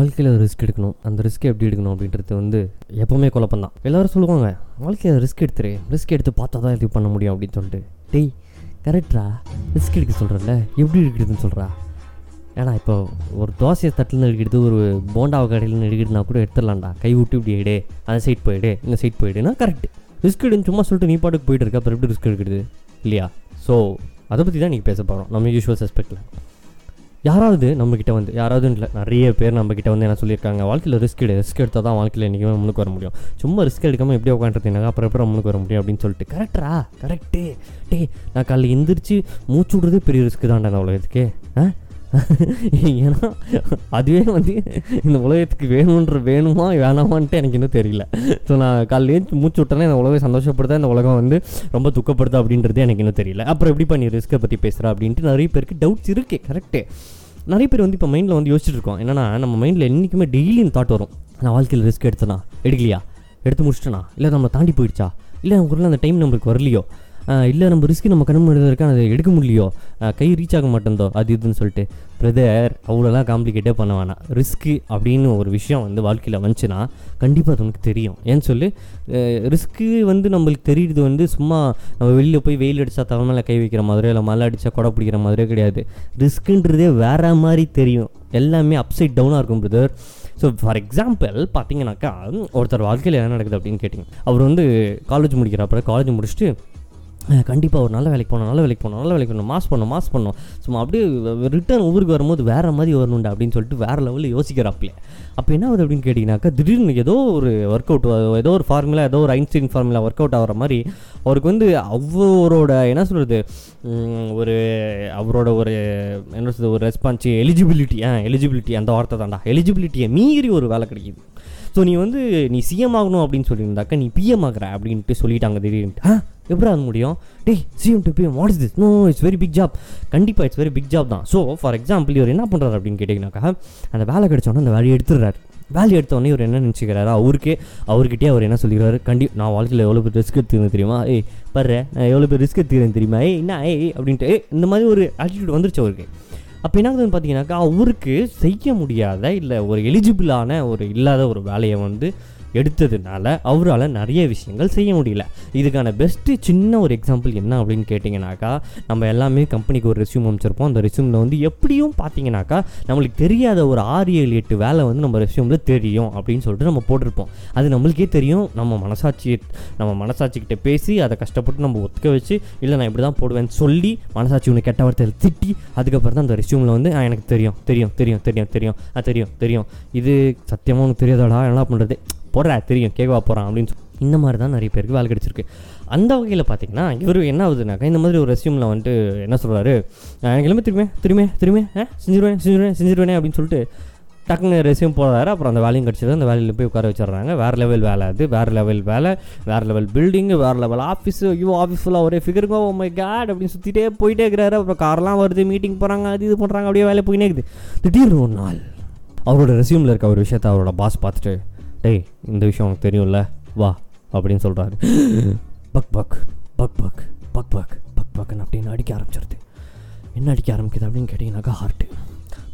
வாழ்க்கையில் ரிஸ்க் எடுக்கணும். அந்த ரிஸ்க் எப்படி எடுக்கணும் அப்படின்றது வந்து எப்போவுமே குழப்பம் தான் எல்லோரும் சொல்லுவாங்க வாழ்க்கையில் ரிஸ்க் எடுத்துரு. ரிஸ்க் எடுத்து பார்த்தா தான் இது பண்ண முடியும் அப்படின்னு சொல்லிட்டு. டேய் கரெக்டா ரிஸ்க் எடுக்க சொல்கிறல்ல எப்படி எடுக்கிறதுன்னு சொல்கிறா ஏன்னா இப்போ ஒரு தோசையை தட்டில் எடுக்கிறது ஒரு போண்டாவை கடையில் எடுக்கிறதுனா கூட எடுத்துடலாம்டா. கை விட்டு இப்படி எடு. அந்த சைட் போயிடு இந்த சைட் போயிடுனா கரெக்ட் ரிஸ்க் எடுன்னு சும்மா சொல்லிட்டு நீ பாட்டுக்கு போயிட்டு இருக்க. அப்புறம் எப்படி ரிஸ்க் எடுக்கிறது? இல்லையா? ஸோ அதை பற்றி தான் நீங்கள் பேச போகிறோம் நம்ம யூஸ்வல் சஸ்பெக்டில் யாராவது நம்மக்கிட்ட வந்து யாராவது இல்லை நிறைய பேர் நம்மக்கிட்ட வந்து என்ன சொல்லியிருக்காங்க வாழ்க்கையில் ரிஸ்க் எடு ரிஸ்க் எடுத்தால் தான் வாழ்க்கையில் என்றைக்குமே முன்னுக்கு வர முடியும். சும்மா ரிஸ்க் எடுக்காமல் எப்படி உட்காந்துருந்தீங்க அப்புறம் அப்புறம் முன்னுக்கு வர முடியும் அப்படின்னு சொல்லிட்டு. கரெக்டா கரெக்டு டே. நான் காலையில் எந்திரிச்சு மூச்சு விட்றதே பெரிய ரிஸ்க் தான்டா அந்த உலகத்துக்கு. ஆ? ஏன்னா அதுவே வந்து இந்த உலகத்துக்கு வேணுன்ற வேணுமா வேணாமான்ட்டு எனக்கு இன்னும் தெரியல. ஸோ நான் காலையில் மூச்சு விட்டேன்னா இந்த உலகம் சந்தோஷப்படுதா இந்த உலகம் வந்து ரொம்ப துக்கப்படுதா அப்படின்றது எனக்கு இன்னும் தெரியல. அப்புறம் எப்படி பண்ணி ரிஸ்க்கை பற்றி பேசுகிறா அப்படின்ட்டு நிறைய பேருக்கு டவுட்ஸ் இருக்குது கரெக்டு நிறைய பேர் வந்து இப்போ மைண்டில் வந்து யோசிச்சுட்டு இருக்கோம். என்னன்னா நம்ம மைண்டில் என்றைக்குமே டெய்லியும் தாட் வரும். நான் வாழ்க்கையில் ரிஸ்க் எடுத்தனா எடுக்கலையா? எடுத்து முடிச்சிட்டனா? இல்லை நம்ம தாண்டி போயிடுச்சா? இல்லை நமக்கு அந்த டைம் நம்மளுக்கு வரலையோ? இல்லை நம்ம ரிஸ்க்கு நம்ம கண்ணு முன்னாடி இருக்கா அதை எடுக்க முடியலையோ? கை ரீச் ஆக மாட்டேந்தோ? அது இதுன்னு சொல்லிட்டு. பிரதர் அவ்வளோலாம் காம்ப்ளிகேட்டே பண்ண வேணாம். ரிஸ்க்கு அப்படின்னு ஒரு விஷயம் வந்து வாழ்க்கையில் வந்துச்சுன்னா கண்டிப்பாக அது உனக்கு தெரியும். ஏன்னு சொல்லி ரிஸ்க்கு வந்து நம்மளுக்கு தெரியுது வந்து சும்மா நம்ம வெளியில் போய் வெயில் அடித்தா தலைமையில் மேலே கை வைக்கிற மாதிரியோ இல்லை மழை அடித்தா கொடை பிடிக்கிற மாதிரியோ கிடையாது. ரிஸ்க்குன்றதே வேற மாதிரி தெரியும். எல்லாமே அப்சைட் டவுனாக இருக்கும் பிரதர் ஸோ ஃபார் எக்ஸாம்பிள் பார்த்தீங்கன்னாக்கா ஒருத்தர் வாழ்க்கையில் என்ன நடக்குது அப்படின்னு கேட்டிங்க. அவர் வந்து காலேஜ் முடிக்கிறப்ப காலேஜ் முடிச்சுட்டு கண்டிப்பாக ஒரு நல்ல வேலைக்கு போகணும் நல்ல வேலைக்கு போகணும் நல்ல வேலைக்கு போகணும் மாஸ் பண்ணணும் மாஸ் பண்ணணும். சும்மா அப்படியே ரிட்டர்ன் ஊருக்கு வரும்போது வேறு மாதிரி வரணுண்டா அப்படின்னு சொல்லிட்டு வேறு லெவலில் யோசிக்கிறாப்பிலே. அப்போ என்ன ஆகுது அப்படின்னு கேட்டிங்கனாக்கா திடீர்னு ஏதோ ஒரு ஒர்க் அவுட் ஏதோ ஒரு ஃபார்முலா ஏதோ ஒரு ஐன்ஸ்டீன் ஃபார்முலா ஒர்க் அவுட் ஆகிற மாதிரி அவருக்கு வந்து அவரோட என்ன சொல்கிறது ஒரு அவரோட ஒரு என்ன சொல்கிறது ஒரு ரெஸ்பான்ஸ் எலிஜிபிலிட்டி ஆ எலிஜிபிலிட்டி அந்த வார்த்தை தான்டா. எலிஜிபிலிட்டியை மீறி ஒரு வேலை கிடைக்கிது. ஸோ நீ வந்து நீ சிஎம் ஆகணும் அப்படின்னு சொல்லியிருந்தாக்கா நீ பிஎம் ஆகிற அப்படின்ட்டு சொல்லிட்டாங்க திடீர்னு எப்படி அது முடியும்? டேய் CM to PM what is this no it's very big job கண்டிப்பாக இட்ஸ் வெரி பிக் ஜாப் தான். ஸோ ஃபார் எக்ஸாம்பிள் இவர் என்ன பண்ணுறாரு அப்படின்னு கேட்டிங்கனாக்கா அந்த வேலை கிடைச்சோன்னே அந்த வேலையை எடுத்துடுறாரு. வேலையை எடுத்தவொடனே இவர் என்ன நினச்சிக்கிறாரு? அவருக்கே அவர்கிட்டே அவர் என்ன சொல்லிக்கிறாரு? கண்டி நான் வாழ்க்கையில் எவ்வளோ பேர் ரிஸ்க் எடுத்துருந்தேன் தெரியுமா? ஏய் பர்ற நான் எவ்வளோ பேர் ரிஸ்க் எடுத்துக்கிறேன் தெரியுமா? ஏய் என்ன ஏய் அப்படின்ட்டு ஏய் இந்த மாதிரி ஒரு ஆட்டிடியூட் வந்துருச்சு அவருக்கு. அப்போ என்ன ஆகுதுன்னு பார்த்தீங்கன்னாக்கா அவருக்கு செய்ய முடியாத இல்லை ஒரு எலிஜிபிளான ஒரு இல்லாத ஒரு வேலையை வந்து எடுத்ததுனால அவரால் நிறைய விஷயங்கள் செய்ய முடியல. இதுக்கான பெஸ்ட்டு சின்ன ஒரு எக்ஸாம்பிள் என்ன அப்படின்னு கேட்டிங்கனாக்கா நம்ம எல்லாமே கம்பெனிக்கு ஒரு ரெஸ்யூம் அமைச்சிருப்போம் அந்த ரெஸ்யூமில் வந்து எப்படியும் பார்த்தீங்கன்னாக்கா நம்மளுக்கு தெரியாத ஒரு ஆறு ஏழு எட்டு வேலை வந்து நம்ம ரெஸ்யூமில் தெரியும் அப்படின்னு சொல்லிட்டு நம்ம போட்டிருப்போம். அது நம்மளுக்கே தெரியும். நம்ம மனசாட்சி நம்ம மனசாட்சிக்கிட்ட பேசி அதை கஷ்டப்பட்டு நம்ம ஒத்துக்க வச்சு இல்லை நான் இப்படி தான் போடுவேன்னு சொல்லி மனசாட்சி உனக்கு கெட்ட வார்த்தையில் திட்டி அதுக்கப்புறம் தான் அந்த ரெஸ்யூமில் வந்து எனக்கு தெரியும் தெரியும் தெரியும் தெரியும் தெரியும் ஆ தெரியும் தெரியும். இது சத்தியமாக உனக்கு தெரியாதாடா என்ன பண்ணுறது போடுறா தெரியும் கேட்கவா போகிறான் அப்படின்னு சொல்லி இந்த மாதிரி தான் நிறைய பேருக்கு வேலை கிடச்சிருக்கு. அந்த வகையில் பார்த்தீங்கன்னா இவர் என்ன ஆகுதுனாக்கா இந்த மாதிரி ஒரு ரெஸ்யூமில் வந்துட்டு என்ன சொல்கிறாரு எனக்கு எல்லாமே திரும்ப திரும்பியே திரும்ப ஆ செஞ்சிருவேன் செஞ்சிருவேன் செஞ்சிருவேனே அப்படின்னு சொல்லிட்டு டக்குன்னு ரெஸ்யூம் போடுறாரு. அப்புறம் அந்த வேலையும் கிடச்சிது அந்த வேலையில் போய் உட்கார வச்சிடுறாங்க. வேறு லெவல் வேலை அது வேறு லெவல் வேலை வேறு லெவல் பில்டிங்கு வேறு லெவல் ஆஃபீஸு ஐயோ ஆஃபீஸ் ஃபுல்லாக ஒரே ஃபிகருங்க ஓ மை கேட் அப்படின்னு சுற்றிட்டே போயிட்டே இருக்கிறாரு. அப்புறம் கார்லாம் வருது மீட்டிங் போகிறாங்க அது இது பண்ணுறாங்க அப்படியே வேலை போயினே இருக்குது. திடீர்னு ஒரு நாள் அவரோட ரெஸ்யூமில் இருக்க ஒரு விஷயத்த அவரோட பாஸ் பார்த்துட்டு டேய் இந்த விஷயம் உனக்கு தெரியும்ல? வா அப்படின்னு சொல்கிறாரு பக் பக் பக் பக் பக் பக் பக் பக்னு அப்படின்னு அடிக்க ஆரம்பிச்சிருது. என்ன அடிக்க ஆரம்பிக்குது அப்படின்னு கேட்டிங்கனாக்கா ஹார்ட்டு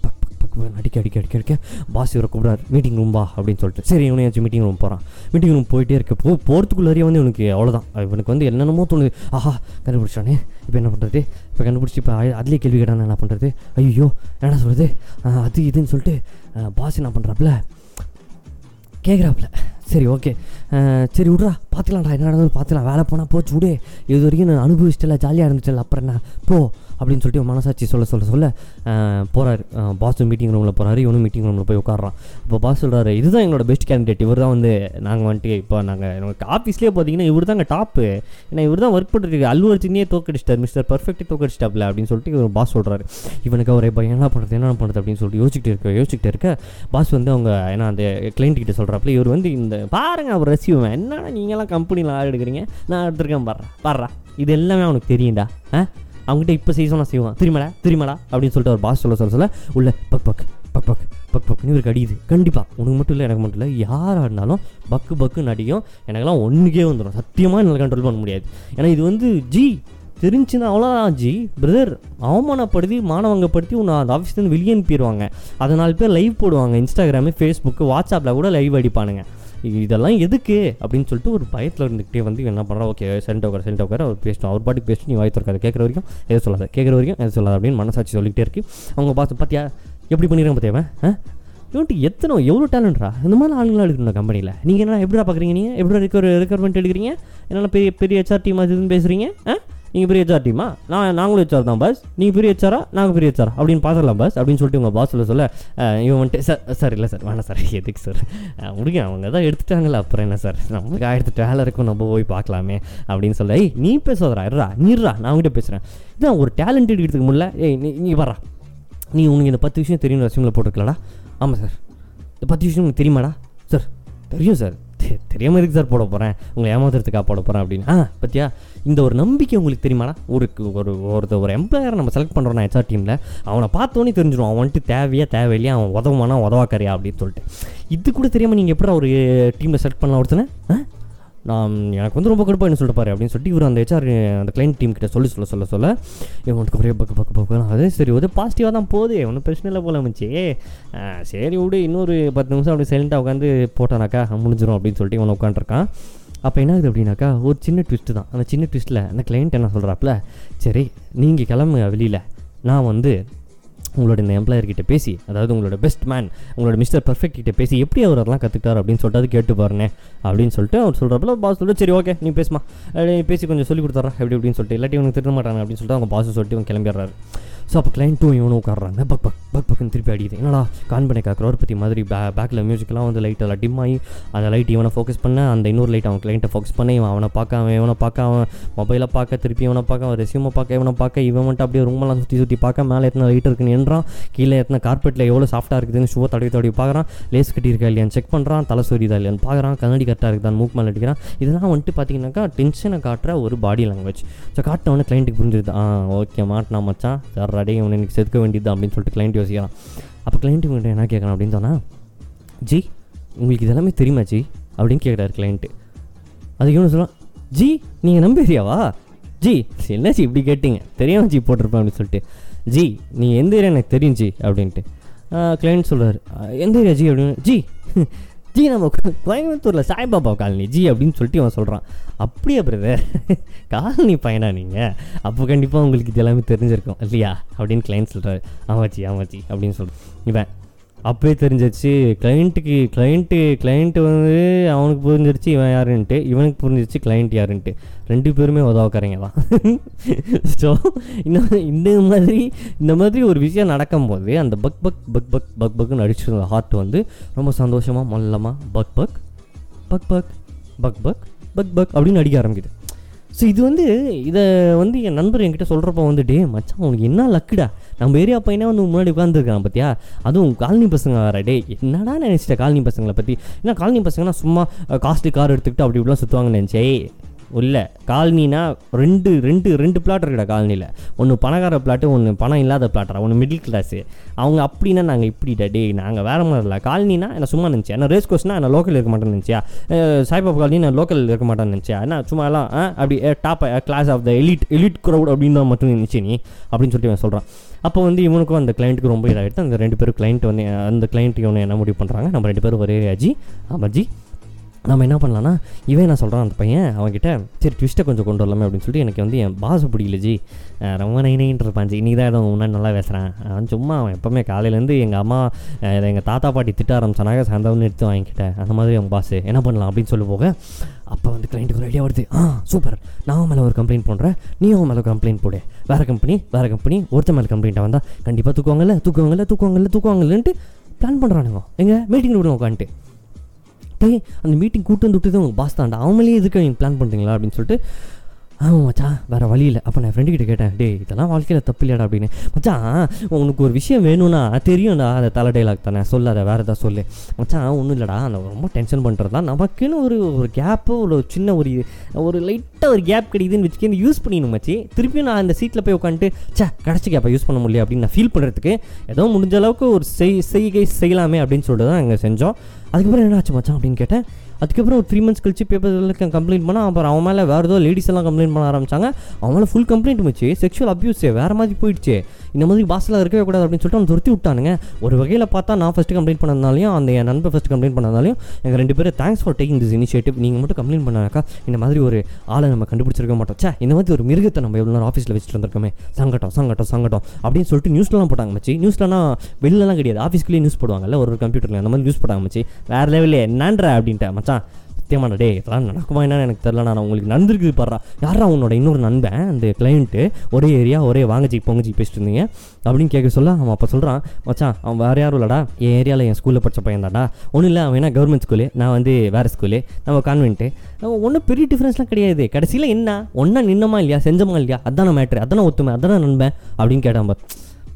பக் பக் பக் பக் அடிக்க அடிக்க அடிக்க அடிக்க பாஸ் இவரை கூப்பிடாரு மீட்டிங் ரூம் வா அப்படின்னு சொல்லிட்டு. சரி இவனையாச்சும் மீட்டிங் ரூம் போகிறான் மீட்டிங் ரூம் போயிட்டே இருக்க. போ போகிறதுக்குள்ளாரியே வந்து இவனுக்கு அவ்வளோதான் இவனுக்கு வந்து என்னென்னமோ தோணுது. ஆஹா கண்டுபிடிச்சானே. இப்போ என்ன பண்ணுறது இப்போ கண்டுபிடிச்சி இப்போ அதுலேயே கேள்வி கேட்டானே என்ன பண்ணுறது ஐயோ என்ன சொல்கிறது அது இதுன்னு சொல்லிட்டு பாஸ் என்ன பண்ணுறாப்புல கேட்குறாப்புல சரி ஓகே சரி விட்றா. பார்த்துக்கலாம்டா என்ன நடந்தது பார்த்துக்கலாம் வேலை போனால் போச்சு விடு இது வரைக்கும் நான் அனுபவிச்சிட்டல ஜாலியாக இருந்துச்சுல அப்புறம் என்ன? போ அப்படின்னு சொல்லிட்டு மனசாட்சி சொல்ல சொல்ல சொல்ல போகிறாரு பாஸ் மீட்டிங் ரூமில் போகிறாரு இவனும் மீட்டிங் ரூமில் போய் உட்காடுறான் இப்போ பாஸ் சொல்கிறாரு இதுதான் எங்களோட பெஸ்ட் கேண்டிடேட் இவர் தான் வந்து நாங்கள் வந்துட்டு இப்போ நாங்கள் எனக்கு ஆஃபீஸ்லேயே பார்த்தீங்கன்னா இவர் தாங்க டாப்பு ஏன்னா இவர் தான் ஒர்க் பண்ணிருக்கு அல்லு அர்ஜுனே தோக்கடிச்சிட்டார் மிஸ்டர் பர்ஃபெக்ட் தோக்கடிச்சிட்டாப்ல அப்படின்னு சொல்லிட்டு இவர் பாஸ் சொல்கிறாரு இவனுக்கு அவரை இப்போ என்ன பண்ணுறது என்ன பண்ணுறது அப்படின்னு சொல்லிட்டு யோசிச்சுட்டு இருக்க யோசிச்சுட்டு இருக்க பாஸ் வந்து அவங்க ஏன்னா அந்த கிளைண்ட் கிட்ட சொல்கிறாப்புல இவர் வந்து இந்த பாருங்க அவர் ரெசியூம் என்ன நீங்களாம் கம்பெனியில் ஆள் எடுக்கிறீங்க? நான் எடுத்துருக்கேன் பாடுறா பாடுறா இது எல்லாமே அவனுக்கு தெரியும்டா. ஆ? அவங்ககிட்ட இப்போ சீசனாக செய்வான். திரும்படா திரும்படா அப்படின்னு சொல்லிட்டு ஒரு பாஸ் சொல்ல சொல்ல சொல்ல உள்ள பக் பக் பக் பக் பக் பக்னு இவருக்கு அடியுது கண்டிப்பாக உனக்கு மட்டும் இல்லை எனக்கு மட்டும் இல்லை. யாராக இருந்தாலும் பக்கு பக்குன்னு அடியும் எனக்கெல்லாம் ஒன்றுக்கே வந்துடும் சத்தியமாக என்னால் கண்ட்ரோல் பண்ண முடியாது. ஏன்னா இது வந்து ஜி தெரிஞ்சுன்னா அவ்வளோதான் ஜி. பிரதர் அவமானப்படுத்தி மாணவங்கப்படுத்தி உன்னை அந்த ஆஃபீஸ்லேருந்து வெளியே அனுப்பிடுவாங்க அதை நாலு பேர் லைவ் போடுவாங்க. இன்ஸ்டாகிராமு ஃபேஸ்புக்கு வாட்ஸ்அப்பில் கூட லைவ் அடிப்பானுங்க. இதெல்லாம் எதுக்கு? அப்படின்னு சொல்லிட்டு ஒரு பயத்தில் இருந்துக்கிட்டே வந்து என்ன பண்ணுறோம் ஓகே சென்ட் உட்கார் சென்ட் உட்கார் அவர் பேசணும். அவர் பாட்டுக்கு பேசிட்டு நீ வாய் திறக்காது. கேட்குற வரைக்கும் எது சொல்லாத? கேட்குற வரைக்கும் எது சொல்லாத? அப்படின்னு மனசாட்சி சொல்லிக்கிட்டே இருக்கு. அவங்க பார்த்து பார்த்தியா எப்படி பண்ணிடுறாங்க பார்த்தியா ஆ? இவன்ட்டு எத்தனை எவ்வளோ டேலண்ட்ரா இந்த மாதிரி ஆளுங்களாம் எடுக்கணும் கம்பெனியில் நீங்கள் என்ன எப்படிடா பார்க்குறீங்க நீங்கள் எப்படி ரெக்கவர் ரெக்யர்மெண்ட் எடுக்கிறீங்க என்னென்ன பெரிய பெரிய ஹெச்ஆர் டீம் அது இதுன்னு பேசுகிறீங்க ஆ? நீங்கள் பெரிய ஹெச்ஆர் டீமா? நான் நாங்களும் ஹெச்ஆர் தான் பாஸ் நீங்கள் பெரிய ஹெச்ஆரா நாங்கள் பெரிய ஹெச்ஆர் அப்படின்னு பார்த்துடலாம் பாஸ் அப்படின்னு சொல்லிட்டு உங்கள் பாஸ் சொல்ல சொல்ல இவன் வந்துட்டு சார் சார் இல்லை சார். வேணாம் சார். எதுக்கு சார்? முடியும். அவங்க தான் எடுத்துட்டாங்களே அப்புறம் என்ன சார்? நம்மளுக்கு ஆயிரத்து வேலை இருக்கும். நம்ம போய் பார்க்கலாமே. அப்படின்னு சொல்ல ஏய் நீ பேசாதடா. இருடா. நீர்றா. நான் உங்ககிட்ட பேசுகிறேன் இதான் ஒரு டேலண்ட் எடுக்கிறதுக்கு முடியல ஏய் நீ நீ வர்றா. நீ உனக்கு இந்த பத்து விஷயம் தெரியும் ரசிமில் போட்டிருக்கலடா ஆமாம் சார். இந்த பத்து விஷயம் உங்களுக்கு தெரியுமாடா? சார் தெரியும் சார். தெரியாமல் தெரியாம இருக்கு சார் போட போகிறேன் உங்களை ஏமாத்துறதுக்காக போட போகிறேன் அப்படின்னு. ஆ பத்தியா? இந்த ஒரு நம்பிக்கை உங்களுக்கு தெரியுமாடா? ஒரு ஒரு ஒருத்த ஒரு எம்ப்ளாயரை நம்ம செலக்ட் பண்ணுறோம் ஹெச்ஆர் டீமில் அவனை பார்த்தோன்னே தெரிஞ்சிடும். அவன் வந்துட்டு தேவையா தேவையில்லையா? அவன் உதவுமானா உதவாக்கறியா அப்படின்னு சொல்லிட்டு. இது கூட தெரியாமல் நீங்கள் எப்படி ஒரு டீமில் செலக்ட் பண்ணலாம் ஒருத்தனை? ஆ? நான் எனக்கு வந்து ரொம்ப கடுப்பாக என்ன சொல்லிட்டு பாரு அப்படின்னு சொல்லிட்டு இவர் அந்த ஹெச்ஆர் அந்த கிளைண்ட் டீம் கிட்ட சொல்லி சொல்ல சொல்ல சொல்ல இவனுக்கு ஒரே பக்கு பக்கு பக்கு அதே சரி வந்து பாசிட்டிவாக தான் போகுது ஒன்றும் பிரச்சனை இல்லை போல மச்சி. சரி விடு இன்னொரு பத்து நிமிஷம் அப்படி சைலண்ட்டாக உட்காந்து போட்டானாக்கா முடிஞ்சிடும் அப்படின்னு சொல்லிட்டு இவன் உட்காந்துருக்கான் அப்போ என்ன ஆகுது அப்படின்னாக்கா ஒரு சின்ன ட்விஸ்ட்டு தான். அந்த சின்ன ட்விஸ்ட்டில் அந்த கிளைண்ட் என்ன சொல்கிறாப்புல சரி நீங்கள் கிளம்புங்க வெளியில். நான் வந்து உங்களோட இந்த எம்ப்ளாயர்கிட்ட பேசி அதாவது உங்களோட பெஸ்ட் மேன் உங்களோட மிஸ்டர் பர்ஃபெக்ட் கிட்ட பேசி எப்படி அவர் அதெல்லாம் கற்றுக்கிட்டார் அப்படின்னு சொல்லிட்டு அது கேட்டு பாருனே அப்படின்னு சொல்லிட்டு அவர் சொல்கிறப்பல பாஸ் சொல்லிட்டு சரி ஓகே நீ பேசுமா நீ பேசி கொஞ்சம் சொல்லி கொடுத்துட்றா எப்படி அப்படின்னு சொல்லிட்டு இல்லாட்டி உனக்கு திரும்ப மாட்டாங்க அப்படின்னு சொல்லிட்டு அவங்க பாஸ் சொல்லிட்டு இவங்க கிளம்பிடுறாரு. ஸோ அப்போ கிளைண்ட்டும் இவனும் உட்காடுறாங்க பக் பக் பக் பக்குன்னு திருப்பி அடிக்குது. என்னடா கான் பண்ணி காக்கிறோர் பற்றி மாதிரி பே பேக்கில் மியூசிக்லாம் வந்து லைட் எல்லாம் டிம் ஆகி அந்த லைட் இவனை ஃபோக்கஸ் பண்ண அந்த இன்னொரு லைட் அவன் கிளைண்ட்டை ஃபோக்கஸ் பண்ண இவன் அவனை பார்க்க அவன் இவனை பார்க்க அவன் மொபைலை பார்க்க திருப்பி இவனை பார்க்க அவன் ரெசியூமை பார்க்க இவனை பார்க்க இவன் மட்டும் அப்படியே ரூமெல்லாம் சுற்றி சுற்றி பார்க்க மேலே எத்தனை லைட் இருக்குன்னு என்றான் கீழே எத்தனை கார்பெட்டில் எவ்வளோ சாஃப்ட்டாக இருக்குதுன்னு ஷூவை தடவி தடவி பார்க்குறான் லேஸ் கட்டியிருக்கா இல்லையான்னு செக் பண்ணுறான் தலை சொரியுதா இல்லையான்னு பார்க்குறான் கண்ணாடி கரெக்டாக இருக்குதான் மூக் மேலே அடிக்கிறான். இதெல்லாம் வந்துட்டு பார்த்தீங்கன்னாக்கா டென்ஷனை காட்டுற ஒரு பாடி லாங்குவேஜ் ஸோ காட்டினவொடனே கிளைண்ட்டுக்கு புரிஞ்சிருது. ஆ ஓகே மாட்டினா மச்சான் சார் அடே இவன் இன்னைக்கு செதுக்க வேண்டியது அப்படின்னு சொல்லிட்டு கிளைண்ட் யோசிக்கலாம் அப்போ கிளைண்ட் இவங்ககிட்ட என்ன கேட்குறான் அப்படின்னு சொன்னால் ஜி உங்களுக்கு இதெல்லாமே தெரியுமா ஜி? அப்படின்னு கேட்குறாரு கிளைண்ட்டு அதுக்கு இவனு சொல்லலாம் ஜி நீங்கள் நம்பேரியாவா? ஜி என்ன ஜி இப்படி கேட்டீங்க? தெரியாமல் ஜி போட்டிருப்பேன் அப்படின்னு சொல்லிட்டு ஜி நீ எந்த ஏரியா எனக்கு தெரியும் ஜி? அப்படின்ட்டு. கிளைண்ட் சொல்கிறார் எந்த ஏரியா ஜி? அப்படின்னு ஜி ஜி நம்ம கோயம்புத்தூரில் சாய்பாபா காலனி ஜி அப்படின்னு சொல்லிட்டு அவன் சொல்கிறான் அப்படியா பிரதர் காலனி பையனா நீங்கள் அப்போ கண்டிப்பாக உங்களுக்கு இது எல்லாமே தெரிஞ்சிருக்கும் இல்லையா? அப்படின்னு கிளைண்ட் சொல்கிறாரு ஆமாச்சி ஆமாச்சி அப்படின்னு சொல்கிறேன் இவன் அப்போயே தெரிஞ்சிருச்சு கிளைண்ட்டுக்கு கிளைண்ட்டு கிளைண்ட்டு வந்து அவனுக்கு புரிஞ்சிருச்சு இவன் யாருன்ட்டு இவனுக்கு புரிஞ்சிருச்சு கிளைண்ட் யாருன்ட்டு ரெண்டு பேருமே உதவக்காரங்க தான் ஸோ இந்த இந்த மாதிரி இந்த மாதிரி ஒரு விஷயம் நடக்கும்போது அந்த பக் பக் பக் பக் பக் பக்னு அடிச்சிருந்த ஹார்ட் வந்து ரொம்ப சந்தோஷமாக மல்லமாக பக் பக் பக் பக் பக் பக் பக் பக் அப்படின்னு அடிக்க ஆரம்பிக்குது ஸோ இது வந்து இதை வந்து என் நண்பர் என்கிட்ட சொல்கிறப்ப வந்து டே மச்சான் உனக்கு என்ன லக்குடா? நம்ம ஏரியா பையனே வந்து முன்னாடி உட்காந்துருக்கான் பார்த்தியா அதுவும் காலனி பசங்க வர டே என்னடா நினச்சிட்டேன் காலனி பசங்களை பற்றி ஏன்னா காலனி பசங்கன்னா சும்மா காஸ்ட்லி கார் எடுத்துக்கிட்டு அப்படி இப்படிலாம் சுற்றுவாங்கன்னு நினச்சே இல்லை காலனினா ரெண்டு ரெண்டு ரெண்டு பிளாட் இருக்குடா காலனியில் ஒன்று பணக்கார பிளாட்டு ஒன்று பணம் இல்லாத பிளாட்டரா ஒன்று மிடில் கிளாஸு அவங்க அப்படின்னா நாங்கள் இப்படிடா டே நாங்கள் வேற மாதிரி இல்லை. காலனினா என்ன சும்மா நினச்சி ஏன்னா ரேஸ் கோர்ஸ்னால் நான் லோக்கல் இருக்க மாட்டேன்னு நினச்சியா சாய்பாபா காலனி நான் லோக்கல் இருக்க மாட்டேன்னு நினச்சியா என்ன சும்மா எல்லாம் ஆ, அப்படி top class of the elite elite crowd அப்படின்னு தான் மட்டும் நினச்சி நீ அப்படின்னு சொல்லிட்டு இவன் சொல்கிறான் அப்போ வந்து இவனுக்கும் அந்த கிளைண்ட்டுக்கு ரொம்ப இதாகிடுது அந்த ரெண்டு பேரும் கிளைண்ட் வந்து அந்த கிளைண்ட் இவனை என்ன முடிவு பண்ணுறாங்க நம்ம ரெண்டு பேரும் ஒரே அஜி ஆமாம் ஜி நம்ம என்ன பண்ணலான்னா இவன் நான் சொல்கிறான் அந்த பையன் அவன்கிட்ட சரி ட்விஸ்ட்டை கொஞ்சம் கொண்டு வரலாமே அப்படின்னு சொல்லிட்டு எனக்கு வந்து என் பாசை பிடிக்கல ஜி. ரொம்ப நைனைன்ட்டு இருப்பான் ஜி இன்றைக்கி தான் ஏதோ முன்னாடி நல்லா பேசுகிறேன் அவன் சும்மா அவன் எப்போவுமே காலையிலேருந்து எங்கள் அம்மா எங்கள் தாத்தா பாட்டி திட்ட ஆரம்பிச்சானாக சாயந்தரம் எடுத்து வாங்கிக்கிட்டேன் அந்த மாதிரி அவன் பாஸ் என்ன பண்ணலாம் அப்படின்னு சொல்லி போக அப்போ வந்து கிளைண்ட்டுக்கு ஒரு ஐடியா வருது. ஆ சூப்பர் நான் அவன் மேலே ஒரு கம்ப்ளைண்ட் பண்ணுறேன் நீ அவன் மேலே கம்ப்ளைண்ட் போடு. வேறு கம்பெனி வேறு கம்பெனி ஒருத்த மேலே கம்ப்ளைண்ட்டாக வந்தால் கண்டிப்பாக தூக்குவாங்கல்ல தூக்குவாங்கல்ல தூக்குவாங்கல்ல தூக்குவாங்கல்லன்ட்டு பிளான் பண்ணுறானுங்க எங்கள் மீட்டிங் விடுவோம் உட்காந்துட்டு. டேய் அந்த மீட்டிங் கூட்டு வந்து விட்டு உங்கள் பாஸ் தான்டா அவங்களே எதுக்கு நீங்கள் பிளான் பண்ணுறீங்களா அப்படின்னு சொல்லிட்டு ஆமாம் மச்சா வேறு வழி இல்லை. அப்போ நான் ஃப்ரெண்டு கிட்ட கேட்டேன் டேய் இதெல்லாம் வாழ்க்கையில் தப்பு இல்லையாடா? அப்படின்னு. மச்சான் உனக்கு ஒரு விஷயம் வேணும்னா தெரியும்டா அதை தலை டைலாக் தானே சொல்லாத வேறு எதாவது சொல்லு. மச்சான் ஒன்றும் இல்லைடா அந்த ரொம்ப டென்ஷன் பண்ணுறதா நமக்குன்னு ஒரு ஒரு கேப்பு ஒரு சின்ன ஒரு ஒரு லைட்டாக ஒரு கேப் கிடைக்குதுன்னு வச்சுக்கி யூஸ் பண்ணிடணும் மச்சி. திருப்பியும் நான் அந்த சீட்டில் போய் உட்காந்துட்டு சே கிடச்சி கேப்பை யூஸ் பண்ண முடியல அப்படின்னு நான் ஃபீல் பண்ணுறதுக்கு ஏதோ முடிஞ்ச அளவுக்கு ஒரு செய் செய்கை செய்யலாமே அப்படின்னு சொல்லிட்டு தான் நாங்கள் செஞ்சோம். அதுக்கப்புறம் என்ன ஆச்சு மச்சான் அப்படின்னு கேட்டேன். அதுக்கப்புறம் ஒரு த்ரீ மந்த்ஸ் கழிச்சு பேப்பர் கம்ப்ளைண்ட் பண்ணால் அப்புறம் அவன் மேலே வேறு ஏதோ லேடிஸ் எல்லாம் கம்ப்ளைண்ட் பண்ண ஆரம்பிச்சாங்க. அவன் மேலே ஃபுல் கம்ப்ளைண்ட் வச்சு செக்ஷுவல் அப்யூஸே வேறு மாதிரி போயிடுச்சு. இந்த மாதிரி பாஸில் இருக்கவே கூடாது அப்படின்னு சொல்லிட்டு அவன் துரத்தி விட்டானுங்க. ஒரு வகையில் பார்த்தா நான் ஃபஸ்ட்டு கம்ப்ளைண்ட் பண்ணதுனாலையும் அந்த என் நண்பர் ஃபஸ்ட்டு கம்ப்ளைண்ட் பண்ணதாலையும் எங்கள் ரெண்டு பேரும் thanks for taking this initiative நீங்கள் மட்டும் கம்ப்ளைண்ட் பண்ணாக்கா இந்த மாதிரி ஒரு ஆளை நம்ம கண்டுபிடிச்சிருக்க மாட்டோம். சே இந்த மாதிரி ஒரு மிருகத்தை நம்ம எவ்வளோ நேரம் ஆஃபீஸில் வச்சுட்டு வந்திருக்கோமே சங்கட்டம் சங்கட்டம் சங்கட்டம் அப்படின்னு சொல்லிட்டு நியூஸ்லாம் போட்டாங்க மச்சி. நியூஸ்லாம் வெளிலலாம் கிடையாது. ஆஃபீஸ்க்குள்ளேயே நியூஸ் போடுவாங்கல்ல ஒரு கம்ப்யூட்டரில் அந்த மாதிரி நியூஸ் போட்டாங்க மச்சி. வேறு லெவலில் என்னன்ற அப்படின்ட்டு மச்சான் சத்தியமான டே இதெல்லாம் நடக்குமா என்னன்னு எனக்கு தெரில நான் உங்களுக்கு நடந்துருக்குது பாடுறா யாரா உன்னோட இன்னொரு நண்பன் அந்த கிளைண்ட்டு ஒரே ஏரியா ஒரே வாங்கச்சி பொங்கச்சி பேசிட்டு இருந்தீங்க. அப்படின்னு கேட்க சொல்ல அவன் அப்போ சொல்கிறான் மச்சான் அவன் வேறு யாரும் இல்லடா. என் ஏரியாவில் என் ஸ்கூலில் படித்த பையன் தான்டா ஒன்றும் இல்லை அவன் என்ன கவர்மெண்ட் ஸ்கூலு நான் வந்து வேறு ஸ்கூலு நம்ம கான்வென்ட்டு ஒன்றும் பெரிய டிஃப்ரென்ஸ்லாம் கிடையாது. கடைசியில் என்ன? ஒன்றா நின்னமா இல்லையா? செஞ்சமா இல்லையா? அதான மேட்ரு அதான ஒத்துமை. அதான நண்பன். அப்படின்னு கேட்டான்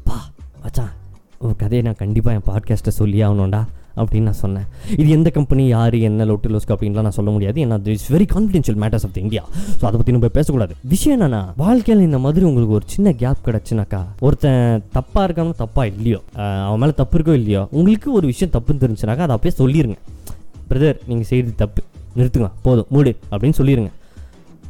பா மச்சான் ஓ கதையை நான் கண்டிப்பாக என் பாட்காஸ்ட்டை சொல்லி ஆகணும்டா. அப்படின்னு நான் சொன்னேன். இது எந்த கம்பெனி யார் என்ன லொட்டு லோஸ்க்கு அப்படின்லாம் நான் சொல்ல முடியாது. ஏன்னா it's very confidential matters of India so அதை பற்றி நம்ம பேசக்கூடாது. விஷயம் என்னன்னா வாழ்க்கையில் இந்த மாதிரி உங்களுக்கு ஒரு சின்ன கேப் கிடச்சுனாக்கா ஒருத்தன் தப்பாக இருக்காம தப்பாக இல்லையோ அவன் மேலே தப்பு இருக்கோ இல்லையோ உங்களுக்கு ஒரு விஷயம் தப்புன்னு தெரிஞ்சுனாக்கா அதை அப்படியே சொல்லிடுங்க பிரதர் நீங்கள் செய்கிறது தப்பு. நிறுத்துங்க. போதும். மூடு. அப்படின்னு சொல்லிடுங்க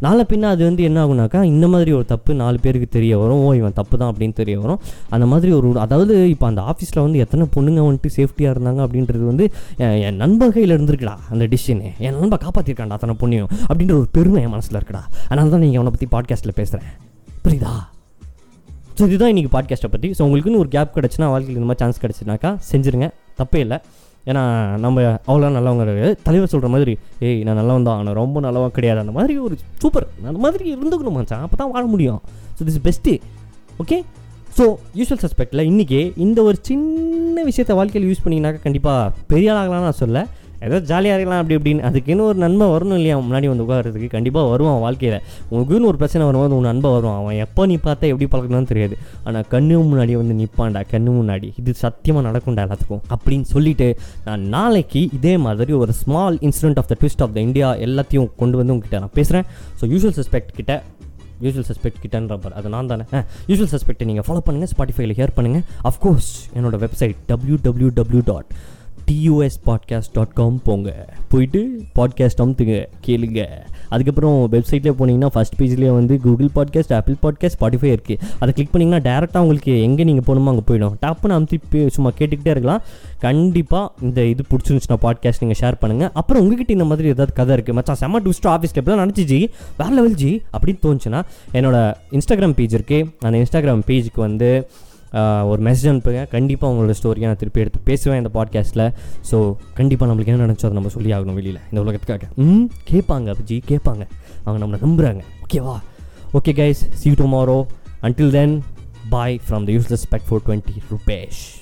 நாளை பின்ன அது வந்து என்ன ஆகுனாக்கா இந்த மாதிரி ஒரு தப்பு நாலு பேருக்கு தெரிய வரும். ஓ இவன் தப்பு தான் அப்படின்னு தெரிய வரும். அந்த மாதிரி ஒரு அதாவது இப்போ அந்த ஆஃபீஸில் வந்து எத்தனை பொண்ணுங்க வந்துட்டு சேஃப்டியாக இருந்தாங்க அப்படின்றது வந்து என் என் நண்பர் கையில் இருந்திருக்குடா அந்த டிசிஷனு என் நண்பன் காப்பாற்றிருக்காண்டா அத்தனை பொண்ணையும் அப்படின்ற ஒரு பெருமை என் மனசில் இருக்குடா. அதனால தான் நீங்கள் அவனை பற்றி பாட்காஸ்ட்டில் பேசுகிறேன் புரியுதா? ஸோ இதுதான் இன்றைக்கி பாட்காஸ்ட்டை பற்றி ஸோ உங்களுக்குன்னு ஒரு கேப் கிடச்சுன்னா வாழ்க்கையில் இந்த மாதிரி சான்ஸ் கிடச்சுனாக்கா செஞ்சுருங்க. தப்பே இல்லை. ஏன்னா நம்ம அவ்வளோ நல்லவங்க கிடையாது. தலைவர் சொல்கிற மாதிரி ஏய் நான் நல்லவன் தான். ஆனால் ரொம்ப நல்லவன் கிடையாது. அந்த மாதிரி ஒரு சூப்பர் அந்த மாதிரி இருந்துக்கணும் மச்சான். அப்போ தான் வாழ முடியும். So this best okay so usual சஸ்பெக்டில் இன்றைக்கி இந்த ஒரு சின்ன விஷயத்தை வாழ்க்கையில் யூஸ் பண்ணிங்கனாக்கா கண்டிப்பாக பெரிய ஆளாகலாம் நான் சொல்ல ஏதோ ஜாலியாக இருக்கலாம் அப்படி இப்படின்னு. அதுக்குன்னு ஒரு நன்மை வரணும் இல்லையா? முன்னாடி வந்து உட்காரத்துக்கு கண்டிப்பாக வருவான் வாழ்க்கையில். உனக்குன்னு ஒரு பிரச்சனை வரும்போது உன் நண்பை வருவான். அவன் எப்போ நீ பார்த்தா எப்படி பழக்கணும்னு தெரியாது. ஆனால் கண்ணு முன்னாடி வந்து நிற்பான்டா கண்ணு முன்னாடி. இது சத்தியமாக நடக்கும்டா எல்லாத்துக்கும். அப்படின்னு சொல்லிட்டு நான் நாளைக்கு இதே மாதிரி ஒரு small incident of the twist of the India எல்லாத்தையும் கொண்டு வந்து உங்ககிட்ட நான் பேசுகிறேன் ஸோ யூஸ்வல் சஸ்பெக்ட் கிட்ட யூஸ்வல் சஸ்பெக்ட் கிட்டன்ற பார் அது நான் தானே. யூஸ்வல் சஸ்பெக்ட்டை நீங்கள் ஃபாலோ பண்ணுங்கள் ஸ்பாட்டிஃபைல ஹேர் பண்ணுங்கள் அஃப்கோர்ஸ் என்னோட website W W W dot TUS podcast dot com போங்க. போயிட்டு பாட்காஸ்ட் அமுத்துங்க கேளுங்க. அதுக்கப்புறம் வெப்சைட்லேயே போனீங்கன்னா ஃபஸ்ட் பேஜ்லேயே வந்து Google podcast Apple podcast Spotify இருக்குது அதை கிளிக் பண்ணிங்கன்னா டேரெக்டாக உங்களுக்கு எங்கே நீங்கள் போகணுமோ அங்கே போயிடும். டப்புன்னு அமுத்தி சும்மா கேட்டுக்கிட்டே இருக்கலாம். கண்டிப்பாக இந்த இது பிடிச்சிருந்துச்சுன்னா பாட்காஸ்ட் நீங்கள் ஷேர் பண்ணுங்கள் அப்புறம் உங்ககிட்ட இந்த மாதிரி ஏதாவது கதை இருக்குது மச்சான் செம்ம ட்விஸ்ட் ஆஃபீஸ் எப்படிலாம் நினச்சி ஜி வேறு லெவல் ஜி அப்படின்னு தோணுச்சுன்னா என்னோட இன்ஸ்டாகிராம் பேஜ் இருக்குது அந்த இன்ஸ்டாகிராம் பேஜுக்கு வந்து ஒரு மெசேஜ் அனுப்புங்க. கண்டிப்பாக உங்களோட ஸ்டோரியை நான் திருப்பி எடுத்து பேசுவேன் இந்த பாட்காஸ்ட்டில் ஸோ கண்டிப்பாக நம்மளுக்கு என்ன நினச்சோ அதை நம்ம சொல்லி ஆகணும் வெளியில். இந்த உலகத்துக்காக. ம்? கேட்பாங்க ஜி கேட்பாங்க. அவங்க நம்மளை நம்புகிறாங்க ஓகேவா okay guys see tomorrow until then bye from the useless useless spec 420 rupesh.